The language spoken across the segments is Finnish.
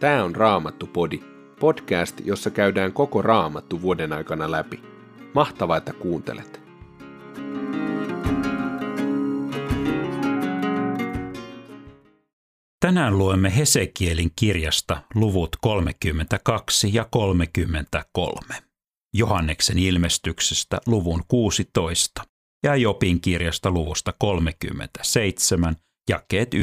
Tämä on Raamattu-podi, podcast, jossa käydään koko Raamattu vuoden aikana läpi. Mahtavaa, että kuuntelet! Tänään luemme Hesekielin kirjasta luvut 32 ja 33, Johanneksen ilmestyksestä luvun 16 ja Jopin kirjasta luvusta 37, jakeet 9-15.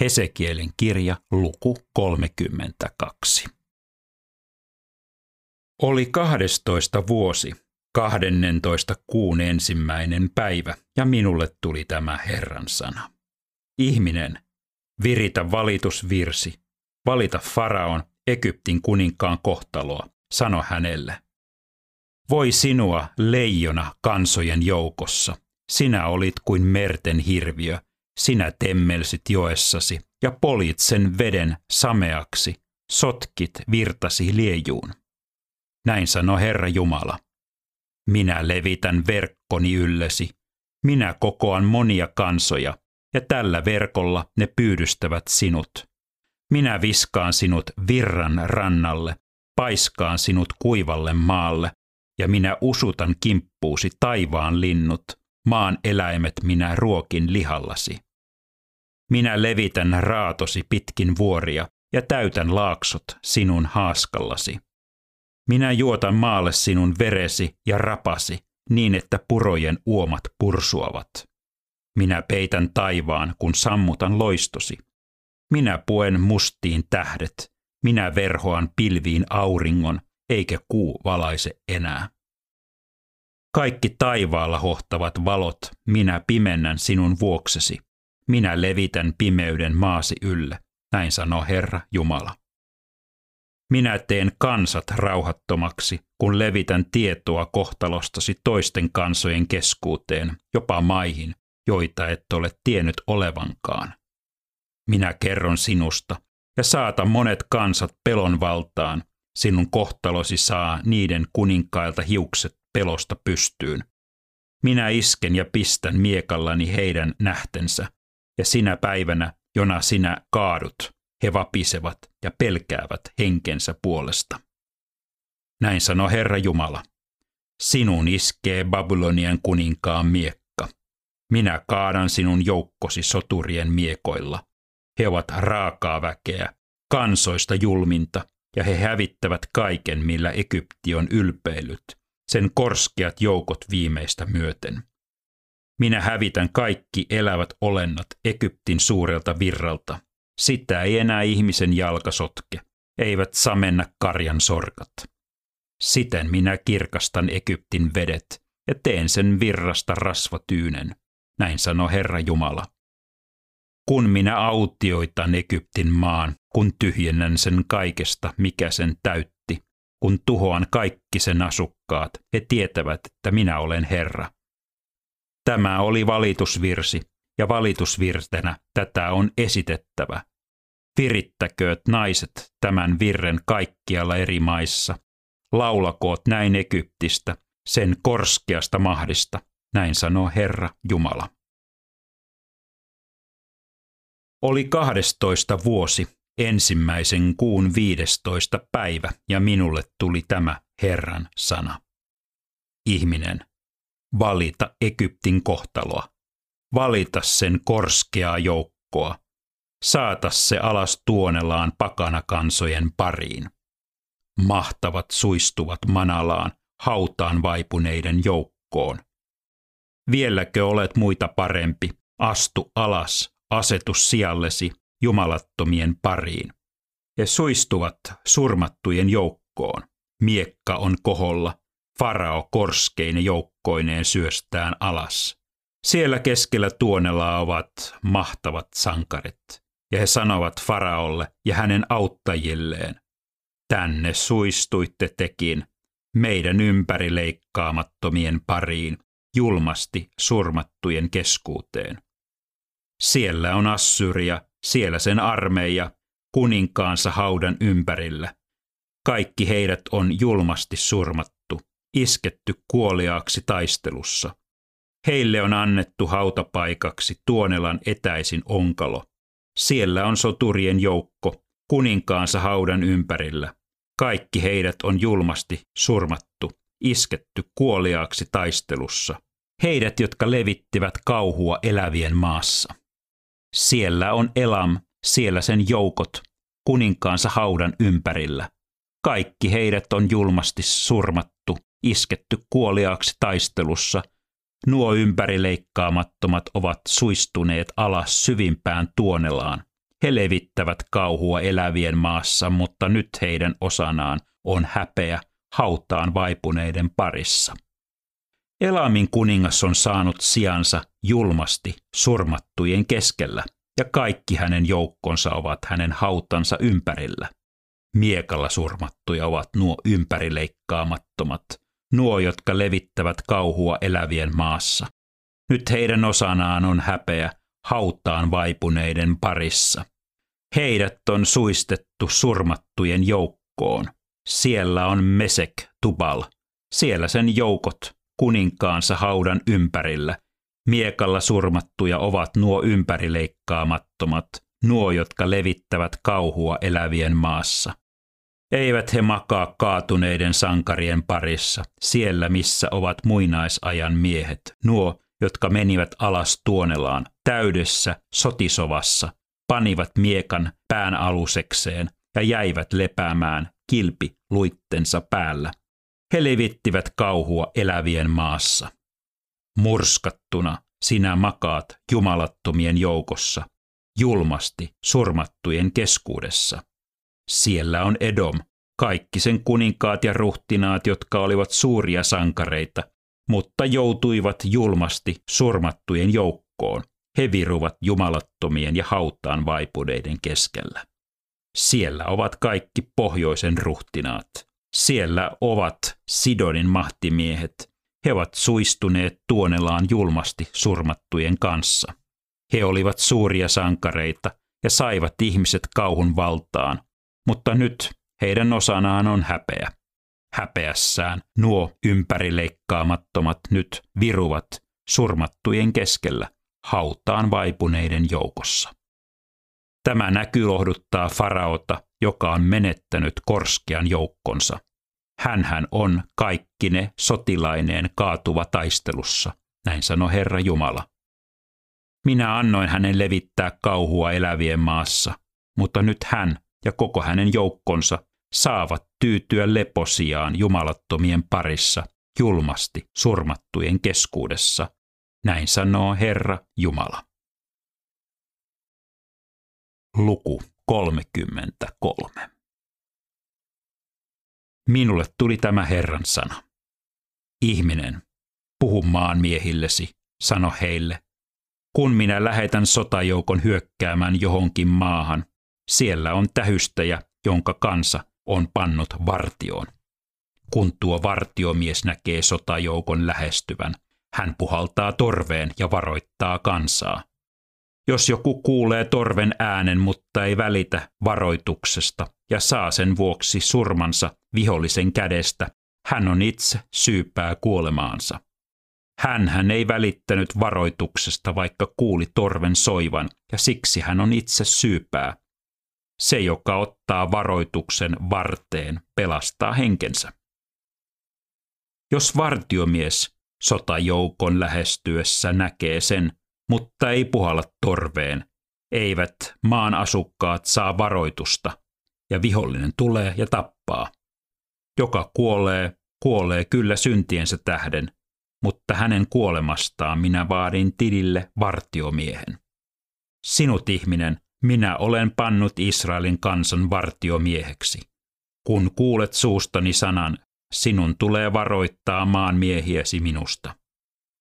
Hesekielin kirja luku 32. Oli 12 vuosi, 12 kuun ensimmäinen päivä, ja minulle tuli tämä Herran sana. Ihminen, viritä valitusvirsi, valita Faraon, Egyptin kuninkaan kohtaloa, sano hänelle. Voi sinua, leijona kansojen joukossa, sinä olit kuin merten hirviö, sinä temmelsit joessasi ja polit sen veden sameaksi, sotkit virtasi liejuun. Näin sanoi Herra Jumala. Minä levitän verkkoni yllesi, minä kokoan monia kansoja, ja tällä verkolla ne pyydystävät sinut. Minä viskaan sinut virran rannalle, paiskaan sinut kuivalle maalle, ja minä usutan kimppuusi taivaan linnut, maan eläimet minä ruokin lihallasi. Minä levitän raatosi pitkin vuoria ja täytän laaksot sinun haaskallasi. Minä juotan maalle sinun veresi ja rapasi niin, että purojen uomat pursuavat. Minä peitän taivaan, kun sammutan loistosi. Minä puen mustiin tähdet, minä verhoan pilviin auringon, eikä kuu valaise enää. Kaikki taivaalla hohtavat valot minä pimennän sinun vuoksesi. Minä levitän pimeyden maasi ylle, näin sanoo Herra Jumala. Minä teen kansat rauhattomaksi, kun levitän tietoa kohtalostasi toisten kansojen keskuuteen, jopa maihin, joita et ole tiennyt olevankaan. Minä kerron sinusta ja saata monet kansat pelon valtaan, sinun kohtalosi saa niiden kuninkailta hiukset pelosta pystyyn. Minä isken ja pistän miekallani heidän nähtensä, ja sinä päivänä, jona sinä kaadut, he vapisevat ja pelkäävät henkensä puolesta. Näin sanoi Herra Jumala. Sinun iskee Babylonian kuninkaan miekka. Minä kaadan sinun joukkosi soturien miekoilla. He ovat raakaa väkeä, kansoista julminta, ja he hävittävät kaiken, millä Egypti on ylpeillyt, sen korskeat joukot viimeistä myöten. Minä hävitän kaikki elävät olennot Egyptin suurelta virralta. Sitä ei enää ihmisen jalka sotke, eivät samenna karjan sorkat. Siten minä kirkastan Egyptin vedet ja teen sen virrasta rasvatyynen, näin sanoi Herra Jumala. Kun minä autioitan Egyptin maan, kun tyhjennän sen kaikesta, mikä sen täytti, kun tuhoan kaikki sen asukkaat, he tietävät, että minä olen Herra. Tämä oli valitusvirsi, ja valitusvirtenä tätä on esitettävä. Virittäkööt naiset tämän virren kaikkialla eri maissa. Laulakoot näin Egyptistä, sen korskeasta mahdista, näin sanoo Herra Jumala. Oli kahdestoista vuosi, ensimmäisen kuun viidestoista päivä, ja minulle tuli tämä Herran sana. Ihminen, valita Egyptin kohtaloa, valita sen korskeaa joukkoa, saata se alas tuonelaan pakana kansojen pariin. Mahtavat suistuvat manalaan, hautaan vaipuneiden joukkoon. Vieläkö olet muita parempi, astu alas, asetu sijallesi jumalattomien pariin. He suistuvat surmattujen joukkoon. Miekka on koholla, farao korskeine joukkoineen syöstään alas. Siellä keskellä tuonella ovat mahtavat sankarit, ja he sanovat faraolle ja hänen auttajilleen, tänne suistuitte tekin, meidän ympärileikkaamattomien pariin, julmasti surmattujen keskuuteen. Siellä on Assyria, siellä sen armeija, kuninkaansa haudan ympärillä. Kaikki heidät on julmasti surmattu, isketty kuoliaaksi taistelussa. Heille on annettu hautapaikaksi Tuonelan etäisin onkalo. Siellä on soturien joukko, kuninkaansa haudan ympärillä. Kaikki heidät on julmasti surmattu, isketty kuoliaaksi taistelussa. Heidät, jotka levittivät kauhua elävien maassa. Siellä on Elam, siellä sen joukot, kuninkaansa haudan ympärillä. Kaikki heidät on julmasti surmattu, isketty kuoliaaksi taistelussa. Nuo ympärileikkaamattomat ovat suistuneet alas syvimpään tuonelaan. He levittävät kauhua elävien maassa, mutta nyt heidän osanaan on häpeä hautaan vaipuneiden parissa. Elamin kuningas on saanut sijansa julmasti surmattujen keskellä, ja kaikki hänen joukkonsa ovat hänen hautansa ympärillä. Miekalla surmattuja ovat nuo ympärileikkaamattomat, nuo, jotka levittävät kauhua elävien maassa. Nyt heidän osanaan on häpeä hautaan vaipuneiden parissa. Heidät on suistettu surmattujen joukkoon. Siellä on Mesek Tubal, siellä sen joukot kuninkaansa haudan ympärillä. Miekalla surmattuja ovat nuo ympärileikkaamattomat, nuo, jotka levittävät kauhua elävien maassa. Eivät he makaa kaatuneiden sankarien parissa, siellä missä ovat muinaisajan miehet, nuo, jotka menivät alas tuonelaan, täydessä sotisovassa, panivat miekan pään alusekseen ja jäivät lepäämään kilpi luittensa päällä. He levittivät kauhua elävien maassa. Murskattuna sinä makaat jumalattomien joukossa, julmasti surmattujen keskuudessa. Siellä on Edom, kaikki sen kuninkaat ja ruhtinaat, jotka olivat suuria sankareita, mutta joutuivat julmasti surmattujen joukkoon. He viruvat jumalattomien ja hautaan vaipuneiden keskellä. Siellä ovat kaikki pohjoisen ruhtinaat. Siellä ovat Sidonin mahtimiehet. He ovat suistuneet tuonelaan julmasti surmattujen kanssa. He olivat suuria sankareita ja saivat ihmiset kauhun valtaan, mutta nyt heidän osanaan on häpeä. Häpeässään nuo ympärileikkaamattomat nyt viruvat surmattujen keskellä hautaan vaipuneiden joukossa. Tämä näky lohduttaa faraota, joka on menettänyt korskean joukkonsa. Hänhän on kaikkine sotilaineen kaatuva taistelussa, näin sanoi Herra Jumala. Minä annoin hänen levittää kauhua elävien maassa, mutta nyt hän ja koko hänen joukkonsa saavat tyytyä leposiaan jumalattomien parissa julmasti surmattujen keskuudessa. Näin sanoo Herra Jumala. Luku 33. Minulle tuli tämä Herran sana. Ihminen, puhu maanmiehillesi, sano heille. Kun minä lähetän sotajoukon hyökkäämään johonkin maahan, siellä on tähystäjä, jonka kansa on pannut vartioon. Kun tuo vartiomies näkee sotajoukon lähestyvän, hän puhaltaa torveen ja varoittaa kansaa. Jos joku kuulee torven äänen, mutta ei välitä varoituksesta ja saa sen vuoksi surmansa vihollisen kädestä, hän on itse syypää kuolemaansa. Hän ei välittänyt varoituksesta, vaikka kuuli torven soivan, ja siksi hän on itse syypää. Se, joka ottaa varoituksen varteen, pelastaa henkensä. Jos vartiomies sotajoukon lähestyessä näkee sen, mutta ei puhalla torveen, eivät maan asukkaat saa varoitusta, ja vihollinen tulee ja tappaa. Joka kuolee, kuolee kyllä syntiensä tähden, mutta hänen kuolemastaan minä vaadin tilille vartiomiehen. Sinut ihminen, minä olen pannut Israelin kansan vartiomieheksi. Kun kuulet suustani sanan, sinun tulee varoittaa maan miehiesi minusta.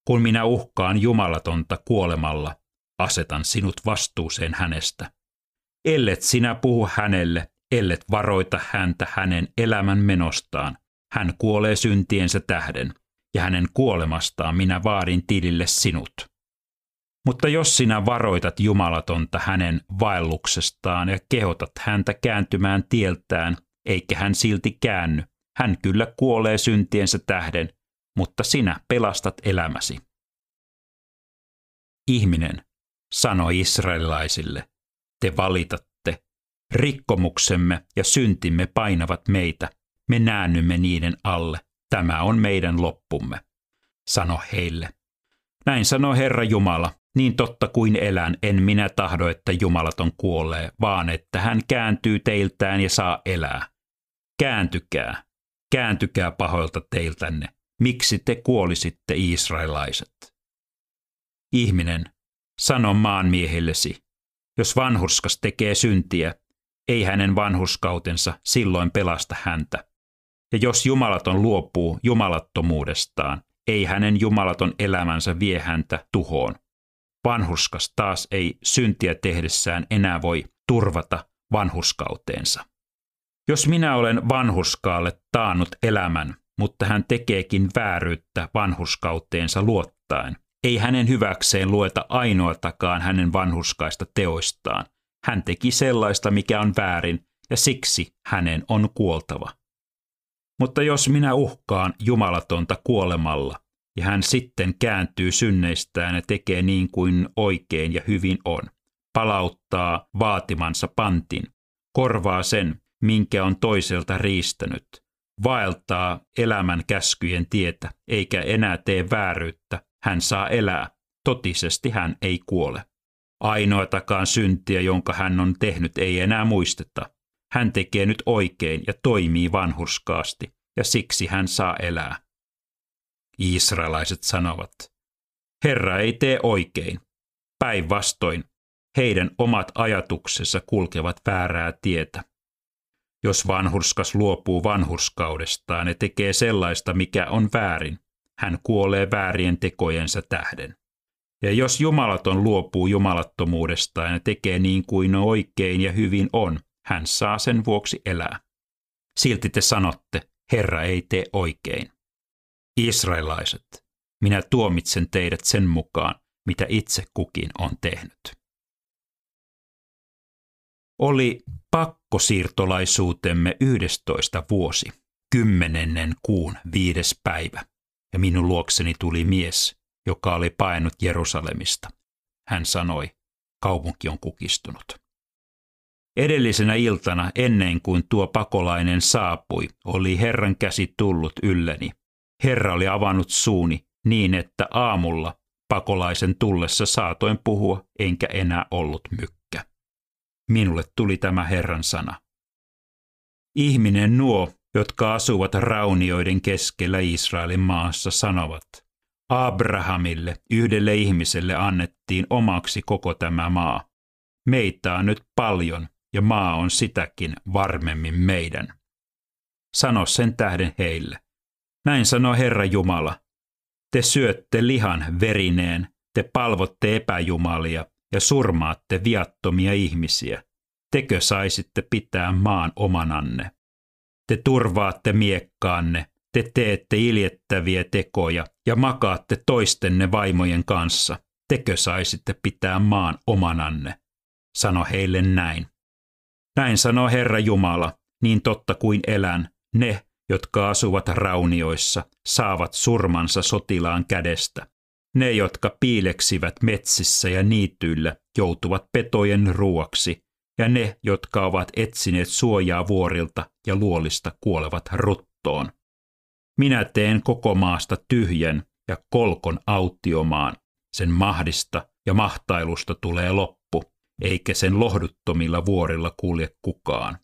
Kun minä uhkaan jumalatonta kuolemalla, asetan sinut vastuuseen hänestä. Ellet sinä puhu hänelle, ellet varoita häntä hänen elämän menostaan, hän kuolee syntiensä tähden, ja hänen kuolemastaan minä vaadin tilille sinut. Mutta jos sinä varoitat Jumalatonta hänen vaelluksestaan ja kehotat häntä kääntymään tieltään, eikä hän silti käänny, hän kyllä kuolee syntiensä tähden, mutta sinä pelastat elämäsi. Ihminen sanoi israelilaisille, te valitatte, rikkomuksemme ja syntimme painavat meitä, me näännymme niiden alle, tämä on meidän loppumme. Sano heille. Näin sanoi Herra Jumala, niin totta kuin elän, en minä tahdo, että Jumalaton kuolee, vaan että hän kääntyy teiltään ja saa elää. Kääntykää, kääntykää pahoilta teiltänne, miksi te kuolisitte israelaiset? Ihminen, sano maanmiehillesi, jos vanhurskas tekee syntiä, ei hänen vanhuskautensa silloin pelasta häntä. Ja jos jumalaton luopuu jumalattomuudestaan, ei hänen jumalaton elämänsä vie häntä tuhoon. Vanhurskas taas ei syntiä tehdessään enää voi turvata vanhuskauteensa. Jos minä olen vanhuskaalle taannut elämän, mutta hän tekeekin vääryyttä vanhuskauteensa luottaen, ei hänen hyväkseen lueta ainoatakaan hänen vanhuskaista teoistaan. Hän teki sellaista, mikä on väärin, ja siksi hänen on kuoltava. Mutta jos minä uhkaan jumalatonta kuolemalla, ja hän sitten kääntyy synneistään ja tekee niin kuin oikein ja hyvin on, palauttaa vaatimansa pantin, korvaa sen, minkä on toiselta riistänyt, vaeltaa elämän käskyjen tietä, eikä enää tee vääryyttä, hän saa elää, totisesti hän ei kuole. Ainoatakaan syntiä, jonka hän on tehnyt, ei enää muisteta. Hän tekee nyt oikein ja toimii vanhurskaasti, ja siksi hän saa elää. Israelaiset sanovat, Herra ei tee oikein. Päinvastoin, heidän omat ajatuksensa kulkevat väärää tietä. Jos vanhurskas luopuu vanhurskaudestaan ja tekee sellaista, mikä on väärin, hän kuolee väärien tekojensa tähden. Ja jos jumalaton luopuu jumalattomuudestaan ja tekee niin kuin oikein ja hyvin on, hän saa sen vuoksi elää. Silti te sanotte, Herra ei tee oikein. Israelaiset, minä tuomitsen teidät sen mukaan, mitä itse kukin on tehnyt. Oli pakkosiirtolaisuutemme 11 vuosi, kymmenennen kuun viides päivä, ja minun luokseni tuli mies, joka oli painut Jerusalemista. Hän sanoi, kaupunki on kukistunut. Edellisenä iltana, ennen kuin tuo pakolainen saapui, oli Herran käsi tullut ylleni. Herra oli avannut suuni niin, että aamulla pakolaisen tullessa saatoin puhua, enkä enää ollut mykkä. Minulle tuli tämä Herran sana. Ihminen nuo, jotka asuvat raunioiden keskellä Israelin maassa, sanovat, Abrahamille, yhdelle ihmiselle annettiin omaksi koko tämä maa. Meitä on nyt paljon, ja maa on sitäkin varmemmin meidän. Sano sen tähden heille. Näin sanoo Herra Jumala. Te syötte lihan verineen, te palvotte epäjumalia ja surmaatte viattomia ihmisiä. Tekö saisitte pitää maan omananne? Te turvaatte miekkaanne, te teette iljettäviä tekoja ja makaatte toistenne vaimojen kanssa. Tekö saisitte pitää maan omananne? Sano heille näin. Näin sanoo Herra Jumala, niin totta kuin elän, ne, jotka asuvat raunioissa, saavat surmansa sotilaan kädestä. Ne, jotka piileksivät metsissä ja niityillä, joutuvat petojen ruoksi, ja ne, jotka ovat etsineet suojaa vuorilta ja luolista, kuolevat ruttoon. Minä teen koko maasta tyhjän ja kolkon autiomaan. Sen mahdista ja mahtailusta tulee loppu, eikä sen lohduttomilla vuorilla kulje kukaan.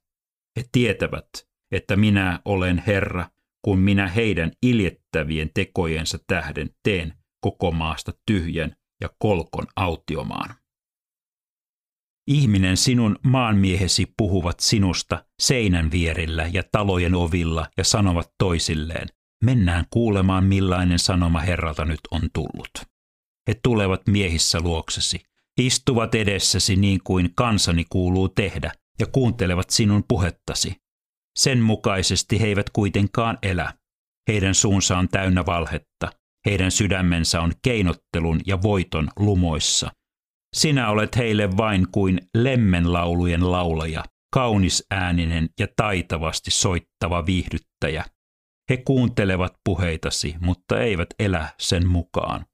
He tietävät, että minä olen Herra, kun minä heidän iljettävien tekojensa tähden teen koko maasta tyhjän ja kolkon autiomaan. Ihminen sinun maanmiehesi puhuvat sinusta seinän vierillä ja talojen ovilla ja sanovat toisilleen, mennään kuulemaan millainen sanoma Herralta nyt on tullut. He tulevat miehissä luoksesi, istuvat edessäsi niin kuin kansani kuuluu tehdä ja kuuntelevat sinun puhettasi. Sen mukaisesti he eivät kuitenkaan elä. Heidän suunsa on täynnä valhetta, heidän sydämensä on keinottelun ja voiton lumoissa. Sinä olet heille vain kuin lemmenlaulujen laulaja, kaunis ääninen ja taitavasti soittava viihdyttäjä. He kuuntelevat puheitasi, mutta eivät elä sen mukaan.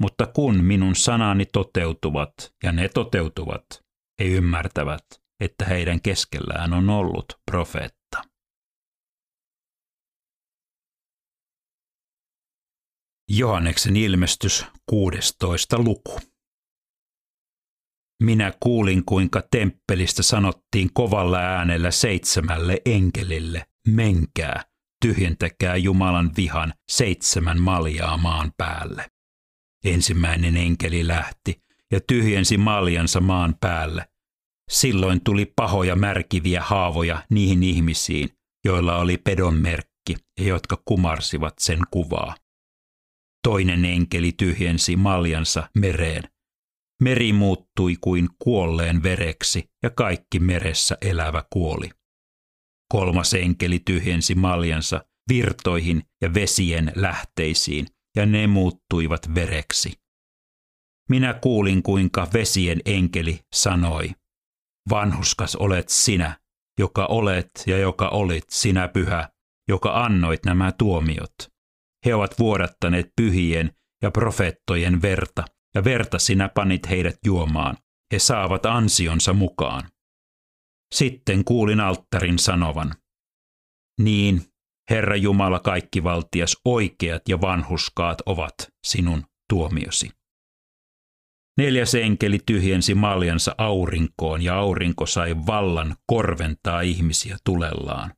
mutta kun minun sanani toteutuvat, ja ne toteutuvat, he ymmärtävät, että heidän keskellään on ollut profeetta. Johanneksen ilmestys 16. luku. Minä kuulin, kuinka temppelistä sanottiin kovalla äänellä seitsemälle enkelille, menkää, tyhjentäkää Jumalan vihan seitsemän maljaa maan päälle. Ensimmäinen enkeli lähti ja tyhjensi maljansa maan päälle. Silloin tuli pahoja märkiviä haavoja niihin ihmisiin, joilla oli pedon merkki ja jotka kumarsivat sen kuvaa. Toinen enkeli tyhjensi maljansa mereen. Meri muuttui kuin kuolleen vereksi ja kaikki meressä elävä kuoli. Kolmas enkeli tyhjensi maljansa virtoihin ja vesien lähteisiin, ja ne muuttuivat vereksi. Minä kuulin, kuinka vesien enkeli sanoi, vanhuskas olet sinä, joka olet ja joka olit sinä pyhä, joka annoit nämä tuomiot. He ovat vuodattaneet pyhien ja profeettojen verta, ja verta sinä panit heidät juomaan. He saavat ansionsa mukaan. Sitten kuulin alttarin sanovan, niin, Herra Jumala kaikkivaltias, oikeat ja vanhuskaat ovat sinun tuomiosi. Neljäs enkeli tyhjensi maljansa aurinkoon ja aurinko sai vallan korventaa ihmisiä tulellaan.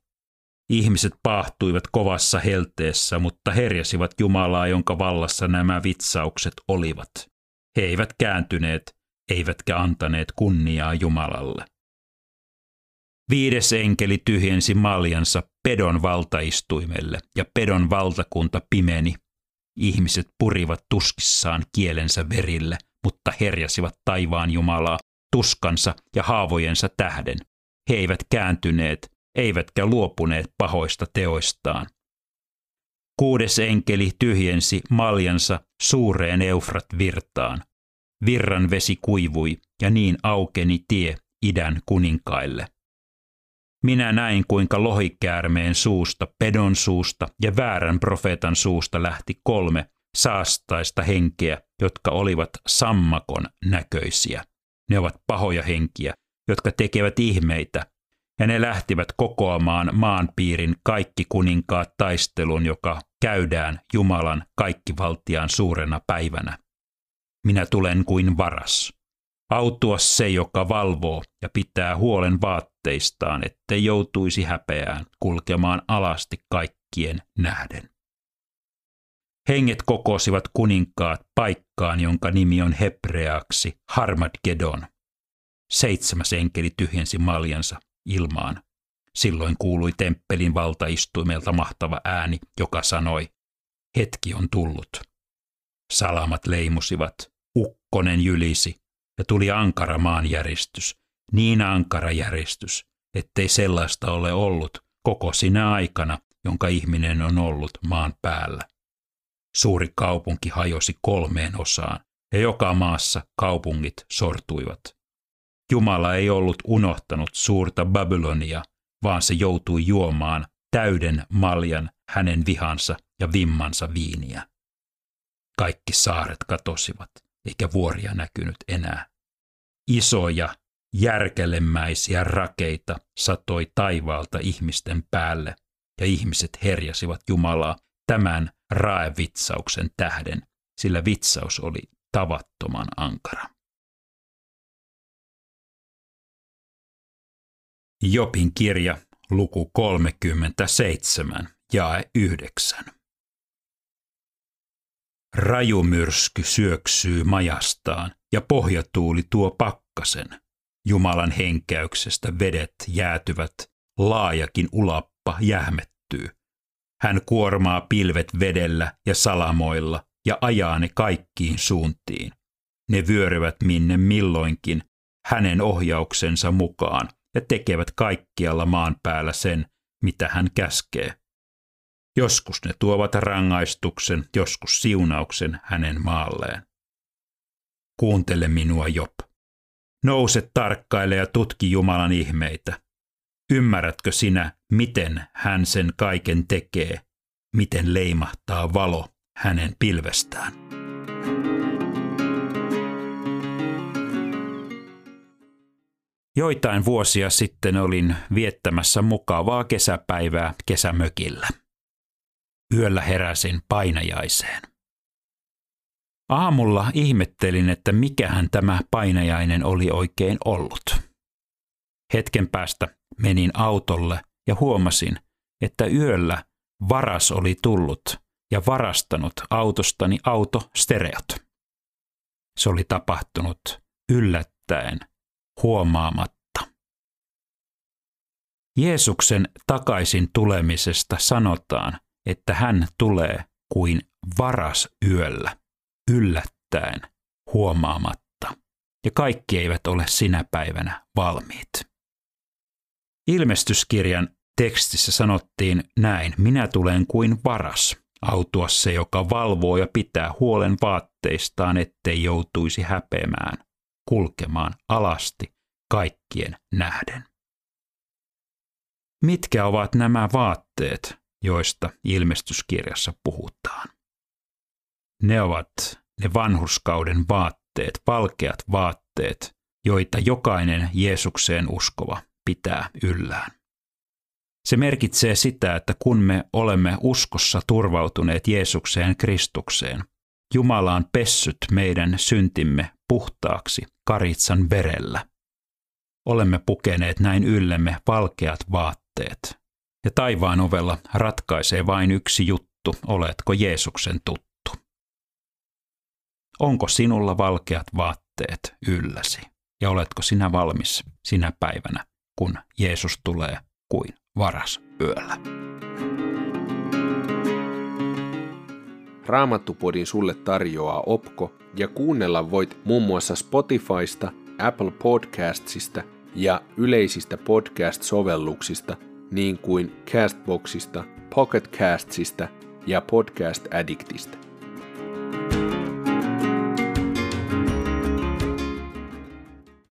Ihmiset paahtuivat kovassa helteessä, mutta herjasivat Jumalaa, jonka vallassa nämä vitsaukset olivat. He eivät kääntyneet, eivätkä antaneet kunniaa Jumalalle. Viides enkeli tyhjensi maljansa pedon valtaistuimelle, ja pedon valtakunta pimeni. Ihmiset purivat tuskissaan kielensä verille, mutta herjasivat taivaan Jumalaa tuskansa ja haavojensa tähden. He eivät kääntyneet, eivätkä luopuneet pahoista teoistaan. Kuudes enkeli tyhjensi maljansa suureen Eufrat-virtaan. Virran vesi kuivui, ja niin aukeni tie idän kuninkaille. Minä näin, kuinka lohikäärmeen suusta, pedon suusta ja väärän profeetan suusta lähti kolme saastaista henkeä, jotka olivat sammakon näköisiä. Ne ovat pahoja henkiä, jotka tekevät ihmeitä, ja ne lähtivät kokoamaan maanpiirin kaikki kuninkaat taistelun, joka käydään Jumalan kaikkivaltiaan suurena päivänä. Minä tulen kuin varas. Autua se, joka valvoo ja pitää huolen vaatteistaan, ettei joutuisi häpeään kulkemaan alasti kaikkien nähden. Henget kokosivat kuninkaat paikkaan, jonka nimi on hebreaksi Harmadgedon. Seitsemäs enkeli tyhjensi maljansa ilmaan. Silloin kuului temppelin valtaistuimelta mahtava ääni, joka sanoi, hetki on tullut. Salamat leimusivat, ukkonen jylisi, ja tuli ankara maanjäristys, niin ankara järistys, ettei sellaista ole ollut koko sinä aikana, jonka ihminen on ollut maan päällä. Suuri kaupunki hajosi kolmeen osaan, ja joka maassa kaupungit sortuivat. Jumala ei ollut unohtanut suurta Babylonia, vaan se joutui juomaan täyden maljan hänen vihansa ja vimmansa viiniä. Kaikki saaret katosivat, eikä vuoria näkynyt enää. Isoja, järkelemäisiä rakeita satoi taivaalta ihmisten päälle, ja ihmiset herjasivat Jumalaa tämän raevitsauksen tähden, sillä vitsaus oli tavattoman ankara. Jopin kirja, luku 37, jae 9. Rajumyrsky syöksyy majastaan ja pohjatuuli tuo pakkasen. Jumalan henkäyksestä vedet jäätyvät, laajakin ulappa jähmettyy. Hän kuormaa pilvet vedellä ja salamoilla ja ajaa ne kaikkiin suuntiin. Ne vyöryvät minne milloinkin hänen ohjauksensa mukaan ja tekevät kaikkialla maan päällä sen, mitä hän käskee. Joskus ne tuovat rangaistuksen, joskus siunauksen hänen maalleen. Kuuntele minua, Job. Nouse tarkkaile ja tutki Jumalan ihmeitä. Ymmärrätkö sinä, miten hän sen kaiken tekee, miten leimahtaa valo hänen pilvestään. Joitain vuosia sitten olin viettämässä mukavaa kesäpäivää kesämökillä. Yöllä heräsin painajaiseen. Aamulla ihmettelin, että mikähän tämä painajainen oli oikein ollut. Hetken päästä menin autolle ja huomasin, että yöllä varas oli tullut ja varastanut autostani autostereot. Se oli tapahtunut yllättäen, huomaamatta. Jeesuksen takaisin tulemisesta sanotaan, että hän tulee kuin varas yöllä, yllättäen, huomaamatta. Ja kaikki eivät ole sinä päivänä valmiit. Ilmestyskirjan tekstissä sanottiin näin, minä tulen kuin varas, autua se, joka valvoo ja pitää huolen vaatteistaan, ettei joutuisi häpeämään, kulkemaan alasti kaikkien nähden. Mitkä ovat nämä vaatteet, joista ilmestyskirjassa puhutaan? Ne ovat ne vanhurskauden vaatteet, valkeat vaatteet, joita jokainen Jeesukseen uskova pitää yllään. Se merkitsee sitä, että kun me olemme uskossa turvautuneet Jeesukseen Kristukseen, Jumala on pessyt meidän syntimme puhtaaksi karitsan verellä. Olemme pukeneet näin yllemme valkeat vaatteet. Ja taivaan ovella ratkaisee vain yksi juttu, oletko Jeesuksen tuttu. Onko sinulla valkeat vaatteet ylläsi? Ja oletko sinä valmis sinä päivänä, kun Jeesus tulee kuin varas yöllä. Raamattupodin sulle tarjoaa Opko ja kuunnella voit muun muassa Spotifysta, Apple Podcastsista ja yleisistä podcast-sovelluksista niin kuin Castboxista, Pocketcastsista ja Podcast Addictista.